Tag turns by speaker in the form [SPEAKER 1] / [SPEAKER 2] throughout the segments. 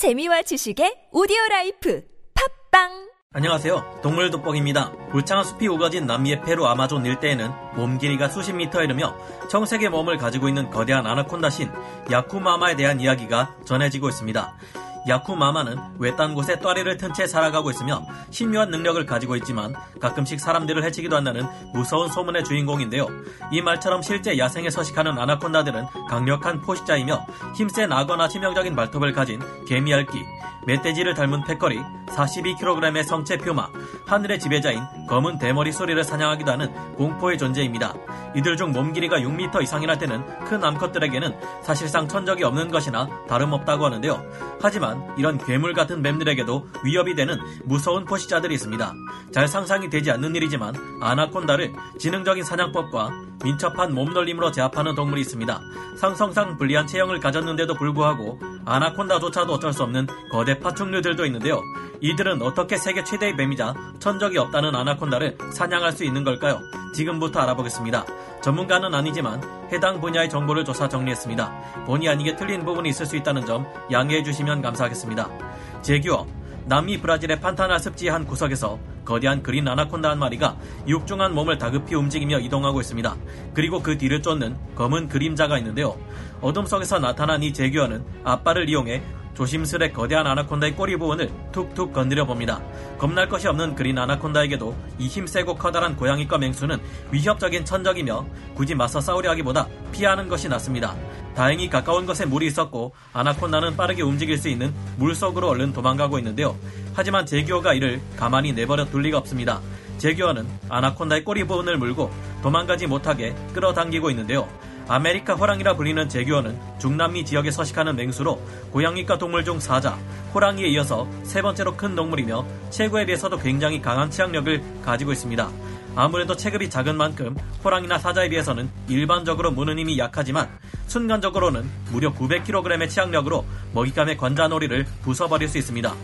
[SPEAKER 1] 재미와 지식의 오디오 라이프 팟빵
[SPEAKER 2] 안녕하세요. 동물 돋보기입니다. 울창한 숲이 우거진 남미의 페루 아마존 일대에는 몸 길이가 수십 미터 이르며 청색의 몸을 가지고 있는 거대한 아나콘다 신 야쿠마마에 대한 이야기가 전해지고 있습니다. 야쿠 마마는 외딴 곳에 또아리를 튼 채 살아가고 있으며 신묘한 능력을 가지고 있지만 가끔씩 사람들을 해치기도 한다는 무서운 소문의 주인공인데요. 이 말처럼 실제 야생에 서식하는 아나콘다들은 강력한 포식자이며 힘센 악어나 치명적인 발톱을 가진 개미알기, 멧돼지를 닮은 패거리, 42kg의 성체 표마, 하늘의 지배자인 검은 대머리 소리를 사냥하기도 하는 공포의 존재입니다. 이들 중 몸 길이가 6m 이상이나 되는 큰 암컷들에게는 사실상 천적이 없는 것이나 다름없다고 하는데요. 하지만 이런 괴물 같은 뱀들에게도 위협이 되는 무서운 포식자들이 있습니다. 잘 상상이 되지 않는 일이지만 아나콘다를 지능적인 사냥법과 민첩한 몸놀림으로 제압하는 동물이 있습니다. 상성상 불리한 체형을 가졌는데도 불구하고 아나콘다조차도 어쩔 수 없는 거대 파충류들도 있는데요. 이들은 어떻게 세계 최대의 뱀이자 천적이 없다는 아나콘다를 사냥할 수 있는 걸까요? 지금부터 알아보겠습니다. 전문가는 아니지만 해당 분야의 정보를 조사 정리했습니다. 본의 아니게 틀린 부분이 있을 수 있다는 점 양해해 주시면 감사하겠습니다. 제규어 남미 브라질의 판타나 습지의 한 구석에서 거대한 그린 아나콘다 한 마리가 육중한 몸을 다급히 움직이며 이동하고 있습니다. 그리고 그 뒤를 쫓는 검은 그림자가 있는데요. 어둠 속에서 나타난 이 제규어는 앞발을 이용해 조심스레 거대한 아나콘다의 꼬리 부분을 툭툭 건드려 봅니다. 겁날 것이 없는 그린 아나콘다에게도 이 힘세고 커다란 고양이과 맹수는 위협적인 천적이며 굳이 맞서 싸우려 하기보다 피하는 것이 낫습니다. 다행히 가까운 곳에 물이 있었고 아나콘다는 빠르게 움직일 수 있는 물 속으로 얼른 도망가고 있는데요. 하지만 재규어가 이를 가만히 내버려 둘 리가 없습니다. 재규어는 아나콘다의 꼬리 부분을 물고 도망가지 못하게 끌어당기고 있는데요. 아메리카 호랑이라 불리는 재규어는 중남미 지역에 서식하는 맹수로 고양이과 동물 중 사자, 호랑이에 이어서 세 번째로 큰 동물이며 체구에 비해서도 굉장히 강한 치악력을 가지고 있습니다. 아무래도 체급이 작은 만큼 호랑이나 사자에 비해서는 일반적으로 무는 힘이 약하지만 순간적으로는 무려 900kg의 치악력으로 먹잇감의 관자놀이를 부숴버릴 수 있습니다.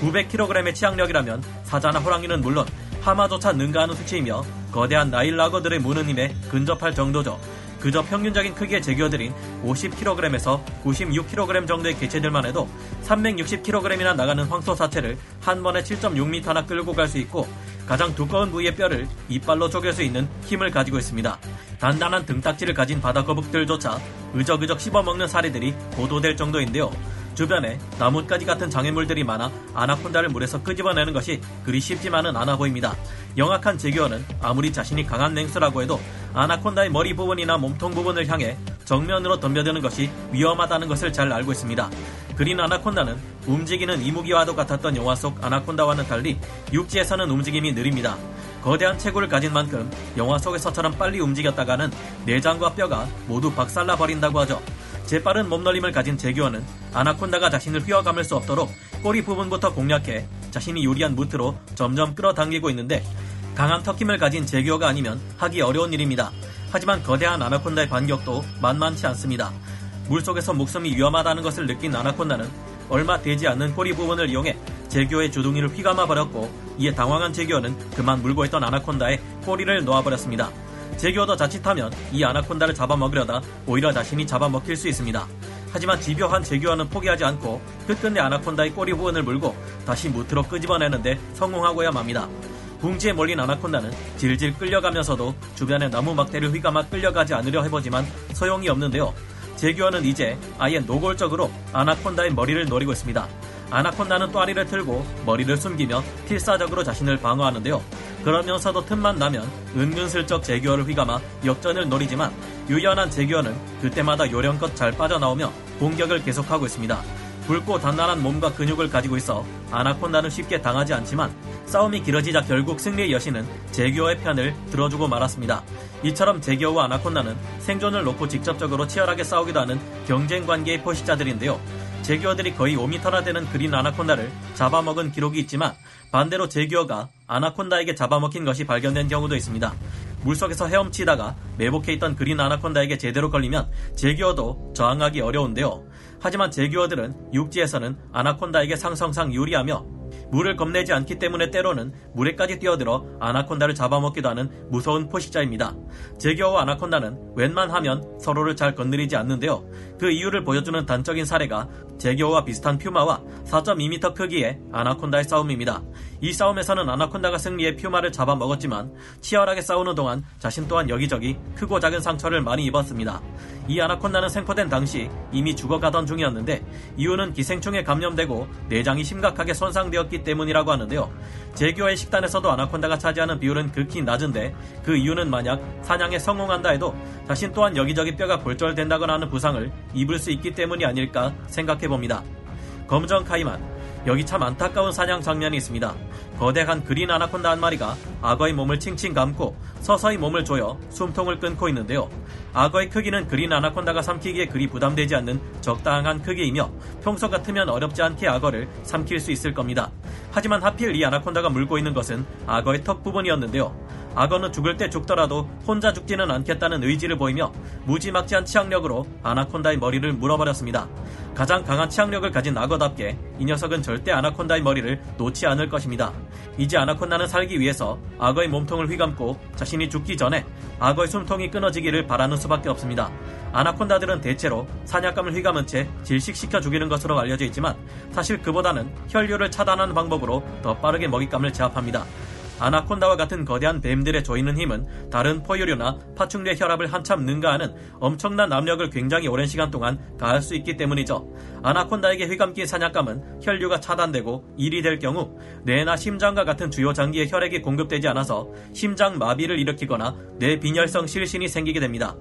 [SPEAKER 2] 900kg의 치악력이라면 사자나 호랑이는 물론 하마조차 능가하는 수치이며 거대한 나일라거들의 무는 힘에 근접할 정도죠. 그저 평균적인 크기의 제규어들인 50kg에서 96kg 정도의 개체들만 해도 360kg이나 나가는 황소 사체를 한 번에 7.6m나 끌고 갈 수 있고 가장 두꺼운 부위의 뼈를 이빨로 쪼갤 수 있는 힘을 가지고 있습니다. 단단한 등딱지를 가진 바다 거북들조차 의적의적 씹어먹는 사례들이 보도될 정도인데요. 주변에 나뭇가지 같은 장애물들이 많아 아나콘다를 물에서 끄집어내는 것이 그리 쉽지만은 않아 보입니다. 영악한 제규어는 아무리 자신이 강한 맹수라고 해도 아나콘다의 머리 부분이나 몸통 부분을 향해 정면으로 덤벼드는 것이 위험하다는 것을 잘 알고 있습니다. 그린 아나콘다는 움직이는 이무기와도 같았던 영화 속 아나콘다와는 달리 육지에서는 움직임이 느립니다. 거대한 체구를 가진 만큼 영화 속에서처럼 빨리 움직였다가는 내장과 뼈가 모두 박살나 버린다고 하죠. 재빠른 몸놀림을 가진 제규어는 아나콘다가 자신을 휘어감을 수 없도록 꼬리 부분부터 공략해 자신이 요리한 무트로 점점 끌어당기고 있는데 강한 턱힘을 가진 제규어가 아니면 하기 어려운 일입니다. 하지만 거대한 아나콘다의 반격도 만만치 않습니다. 물속에서 목숨이 위험하다는 것을 느낀 아나콘다는 얼마 되지 않는 꼬리 부분을 이용해 제규어의 주둥이를 휘감아 버렸고 이에 당황한 제규어는 그만 물고 있던 아나콘다의 꼬리를 놓아버렸습니다. 제규어도 자칫하면 이 아나콘다를 잡아먹으려다 오히려 자신이 잡아먹힐 수 있습니다. 하지만 집요한 제규어는 포기하지 않고 끝끝내 아나콘다의 꼬리 부분을 물고 다시 무트로 끄집어내는데 성공하고야 맙니다. 붕지에 몰린 아나콘다는 질질 끌려가면서도 주변의 나무 막대를 휘감아 끌려가지 않으려 해보지만 소용이 없는데요. 제규어는 이제 아예 노골적으로 아나콘다의 머리를 노리고 있습니다. 아나콘다는 또아리를 틀고 머리를 숨기며 필사적으로 자신을 방어하는데요. 그러면서도 틈만 나면 은근슬쩍 제규어를 휘감아 역전을 노리지만 유연한 제규어는 그때마다 요령껏 잘 빠져나오며 공격을 계속하고 있습니다. 굵고 단단한 몸과 근육을 가지고 있어 아나콘다는 쉽게 당하지 않지만 싸움이 길어지자 결국 승리의 여신은 제규어의 편을 들어주고 말았습니다. 이처럼 제규어와 아나콘다는 생존을 놓고 직접적으로 치열하게 싸우기도 하는 경쟁 관계의 포식자들인데요. 제규어들이 거의 5m나 되는 그린 아나콘다를 잡아먹은 기록이 있지만 반대로 제규어가 아나콘다에게 잡아먹힌 것이 발견된 경우도 있습니다. 물속에서 헤엄치다가 매복해 있던 그린 아나콘다에게 제대로 걸리면 제규어도 저항하기 어려운데요. 하지만 제규어들은 육지에서는 아나콘다에게 상성상 유리하며 물을 겁내지 않기 때문에 때로는 물에까지 뛰어들어 아나콘다를 잡아먹기도 하는 무서운 포식자입니다. 제교와 아나콘다는 웬만하면 서로를 잘 건드리지 않는데요. 그 이유를 보여주는 단적인 사례가 제교와 비슷한 퓨마와 4.2m 크기의 아나콘다의 싸움입니다. 이 싸움에서는 아나콘다가 승리해 퓨마를 잡아먹었지만 치열하게 싸우는 동안 자신 또한 여기저기 크고 작은 상처를 많이 입었습니다. 이 아나콘다는 생포된 당시 이미 죽어가던 중이었는데 이유는 기생충에 감염되고 내장이 심각하게 손상되었기 때문이라고 하는데요. 제교의 식단에서도 아나콘다가 차지하는 비율은 극히 낮은데 그 이유는 만약 사냥에 성공한다 해도 자신 또한 여기저기 뼈가 골절된다거나 하는 부상을 입을 수 있기 때문이 아닐까 생각해 봅니다. 검정 카이만 여기 참 안타까운 사냥 장면이 있습니다. 거대한 그린 아나콘다 한 마리가 악어의 몸을 칭칭 감고 서서히 몸을 조여 숨통을 끊고 있는데요. 악어의 크기는 그린 아나콘다가 삼키기에 그리 부담되지 않는 적당한 크기이며 평소 같으면 어렵지 않게 악어를 삼킬 수 있을 겁니다. 하지만 하필 이 아나콘다가 물고 있는 것은 악어의 턱 부분이었는데요. 악어는 죽을 때 죽더라도 혼자 죽지는 않겠다는 의지를 보이며 무지막지한 치악력으로 아나콘다의 머리를 물어버렸습니다. 가장 강한 치악력을 가진 악어답게 이 녀석은 절대 아나콘다의 머리를 놓지 않을 것입니다. 이제 아나콘다는 살기 위해서 악어의 몸통을 휘감고 자신이 죽기 전에 악어의 숨통이 끊어지기를 바라는 수밖에 없습니다. 아나콘다들은 대체로 사냥감을 휘감은 채 질식시켜 죽이는 것으로 알려져 있지만 사실 그보다는 혈류를 차단하는 방법으로 더 빠르게 먹잇감을 제압합니다. 아나콘다와 같은 거대한 뱀들의 조이는 힘은 다른 포유류나 파충류의 혈압을 한참 능가하는 엄청난 압력을 굉장히 오랜 시간 동안 가할 수 있기 때문이죠. 아나콘다에게 휘감긴 사냥감은 혈류가 차단되고 일이 될 경우 뇌나 심장과 같은 주요 장기에 혈액이 공급되지 않아서 심장 마비를 일으키거나 뇌빈혈성 실신이 생기게 됩니다.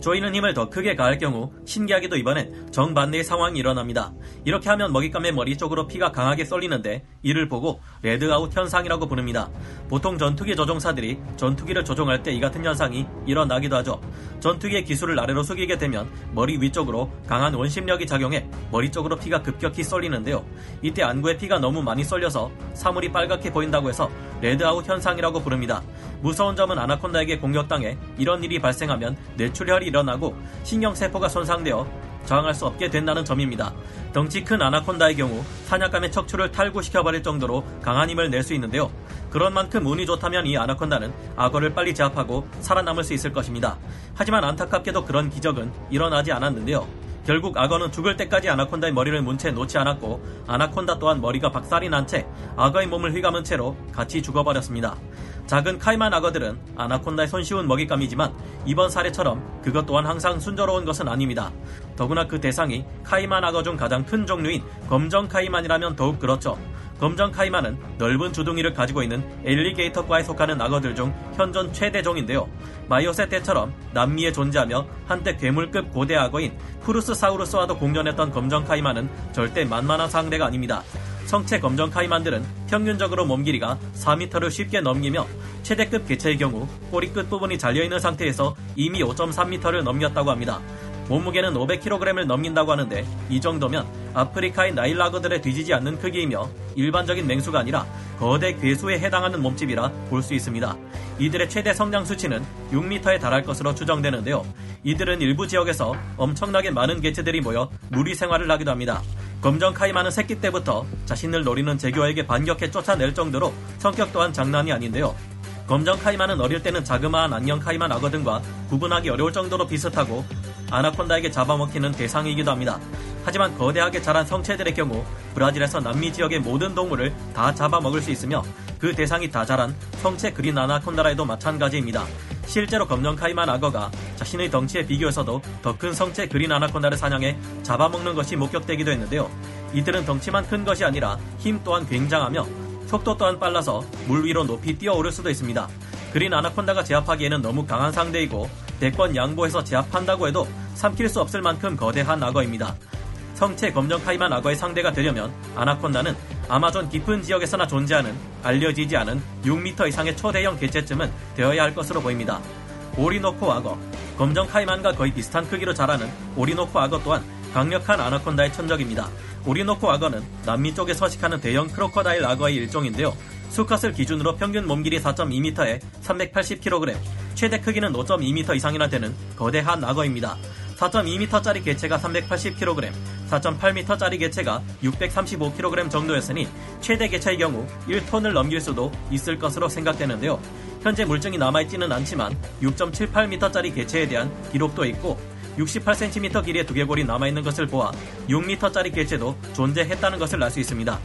[SPEAKER 2] 조이는 힘을 더 크게 가할 경우 신기하게도 이번엔 정반대의 상황이 일어납니다. 이렇게 하면 먹잇감의 머리 쪽으로 피가 강하게 쏠리는데 이를 보고 redout 현상이라고 부릅니다. 보통 전투기 조종사들이 전투기를 조종할 때 이 같은 현상이 일어나기도 하죠. 전투기의 기수를 아래로 숙이게 되면 머리 위쪽으로 강한 원심력이 작용해 머리 쪽으로 피가 급격히 쏠리는데요. 이때 안구에 피가 너무 많이 쏠려서 사물이 빨갛게 보인다고 해서 redout 현상이라고 부릅니다. 무서운 점은 아나콘다에게 공격당해 이런 일이 발생하면 뇌출혈이 일어나고 신경세포가 손상되어 저항할 수 없게 된다는 점입니다. 덩치 큰 아나콘다의 경우 사냥감의 척추를 탈구시켜버릴 정도로 강한 힘을 낼 수 있는데요. 그런 만큼 운이 좋다면 이 아나콘다는 악어를 빨리 제압하고 살아남을 수 있을 것입니다. 하지만 안타깝게도 그런 기적은 일어나지 않았는데요. 결국 악어는 죽을 때까지 아나콘다의 머리를 문 채 놓지 않았고 아나콘다 또한 머리가 박살이 난 채 악어의 몸을 휘감은 채로 같이 죽어버렸습니다. 작은 카이만 악어들은 아나콘다의 손쉬운 먹잇감이지만 이번 사례처럼 그것 또한 항상 순조로운 것은 아닙니다. 더구나 그 대상이 카이만 악어 중 가장 큰 종류인 검정 카이만이라면 더욱 그렇죠. 검정 카이만은 넓은 주둥이를 가지고 있는 엘리게이터과에 속하는 악어들 중 현존 최대종인데요. 마이오세 때처럼 남미에 존재하며 한때 괴물급 고대 악어인 후르스사우루스와도 공존했던 검정 카이만은 절대 만만한 상대가 아닙니다. 성체 검정 카이만들은 평균적으로 몸 길이가 4m를 쉽게 넘기며 최대급 개체의 경우 꼬리 끝부분이 잘려있는 상태에서 이미 5.3m를 넘겼다고 합니다. 몸무게는 500kg을 넘긴다고 하는데 이 정도면 아프리카의 나일라그들에 뒤지지 않는 크기이며 일반적인 맹수가 아니라 거대 괴수에 해당하는 몸집이라 볼 수 있습니다. 이들의 최대 성장 수치는 6m에 달할 것으로 추정되는데요. 이들은 일부 지역에서 엄청나게 많은 개체들이 모여 무리 생활을 하기도 합니다. 검정 카이만은 새끼 때부터 자신을 노리는 제교에게 반격해 쫓아낼 정도로 성격 또한 장난이 아닌데요. 검정 카이만은 어릴 때는 자그마한 안녕 악어 등과 구분하기 어려울 정도로 비슷하고 아나콘다에게 잡아먹히는 대상이기도 합니다. 하지만 거대하게 자란 성체들의 경우 브라질에서 남미 지역의 모든 동물을 다 잡아먹을 수 있으며 그 대상이 다 자란 성체 그린 아나콘다라에도 마찬가지입니다. 실제로 검정 카이만 악어가 자신의 덩치에 비교해서도 더 큰 성체 그린 아나콘다를 사냥해 잡아먹는 것이 목격되기도 했는데요. 이들은 덩치만 큰 것이 아니라 힘 또한 굉장하며 속도 또한 빨라서 물 위로 높이 뛰어오를 수도 있습니다. 그린 아나콘다가 제압하기에는 너무 강한 상대이고 대권 양보해서 제압한다고 해도 삼킬 수 없을 만큼 거대한 악어입니다. 성체 검정 카이만 악어의 상대가 되려면 아나콘다는 아마존 깊은 지역에서나 존재하는 알려지지 않은 6m 이상의 초대형 개체쯤은 되어야 할 것으로 보입니다. 오리노코 악어 검정 카이만과 거의 비슷한 크기로 자라는 오리노코 악어 또한 강력한 아나콘다의 천적입니다. 오리노코 악어는 남미 쪽에 서식하는 대형 크로커다일 악어의 일종인데요. 수컷을 기준으로 평균 몸길이 4.2m에 380kg, 최대 크기는 5.2m 이상이나 되는 거대한 악어입니다. 4.2m짜리 개체가 380kg, 4.8m짜리 개체가 635kg 정도였으니 최대 개체의 경우 1톤을 넘길 수도 있을 것으로 생각되는데요. 현재 물증이 남아있지는 않지만 6.78m짜리 개체에 대한 기록도 있고 68cm 길이의 두개골이 남아있는 것을 보아 6m짜리 개체도 존재했다는 것을 알 수 있습니다.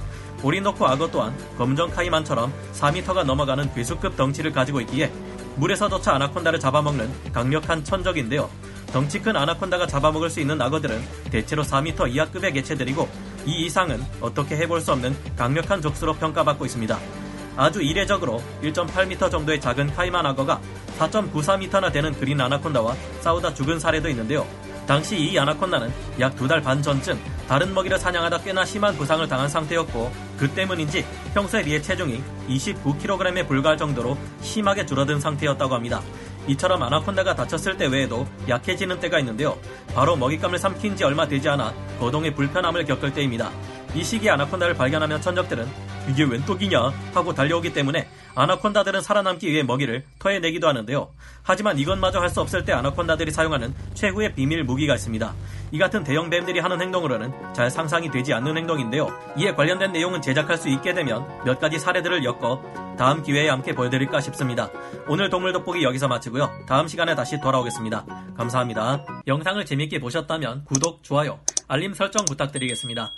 [SPEAKER 2] 오리노코 악어 또한 검정 카이만처럼 4m가 넘어가는 괴수급 덩치를 가지고 있기에 물에서조차 아나콘다를 잡아먹는 강력한 천적인데요. 덩치 큰 아나콘다가 잡아먹을 수 있는 악어들은 대체로 4m 이하급의 개체들이고 이 이상은 어떻게 해볼 수 없는 강력한 족수로 평가받고 있습니다. 아주 이례적으로 1.8m 정도의 작은 카이만 악어가 4.94m나 되는 그린 아나콘다와 싸우다 죽은 사례도 있는데요. 당시 이 아나콘다는 약 두 달 반 전쯤 다른 먹이를 사냥하다 꽤나 심한 부상을 당한 상태였고 그 때문인지 평소에 비해 체중이 29kg에 불과할 정도로 심하게 줄어든 상태였다고 합니다. 이처럼 아나콘다가 다쳤을 때 외에도 약해지는 때가 있는데요. 바로 먹잇감을 삼킨 지 얼마 되지 않아 거동의 불편함을 겪을 때입니다. 이 시기에 아나콘다를 발견하면 천적들은 이게 웬 똑이냐 하고 달려오기 때문에 아나콘다들은 살아남기 위해 먹이를 토해내기도 하는데요. 하지만 이것마저 할 수 없을 때 아나콘다들이 사용하는 최후의 비밀 무기가 있습니다. 이 같은 대형 뱀들이 하는 행동으로는 잘 상상이 되지 않는 행동인데요. 이에 관련된 내용은 제작할 수 있게 되면 몇 가지 사례들을 엮어 다음 기회에 함께 보여드릴까 싶습니다. 오늘 동물 돋보기 여기서 마치고요. 다음 시간에 다시 돌아오겠습니다. 감사합니다. 영상을 재밌게 보셨다면 구독, 좋아요, 알림 설정 부탁드리겠습니다.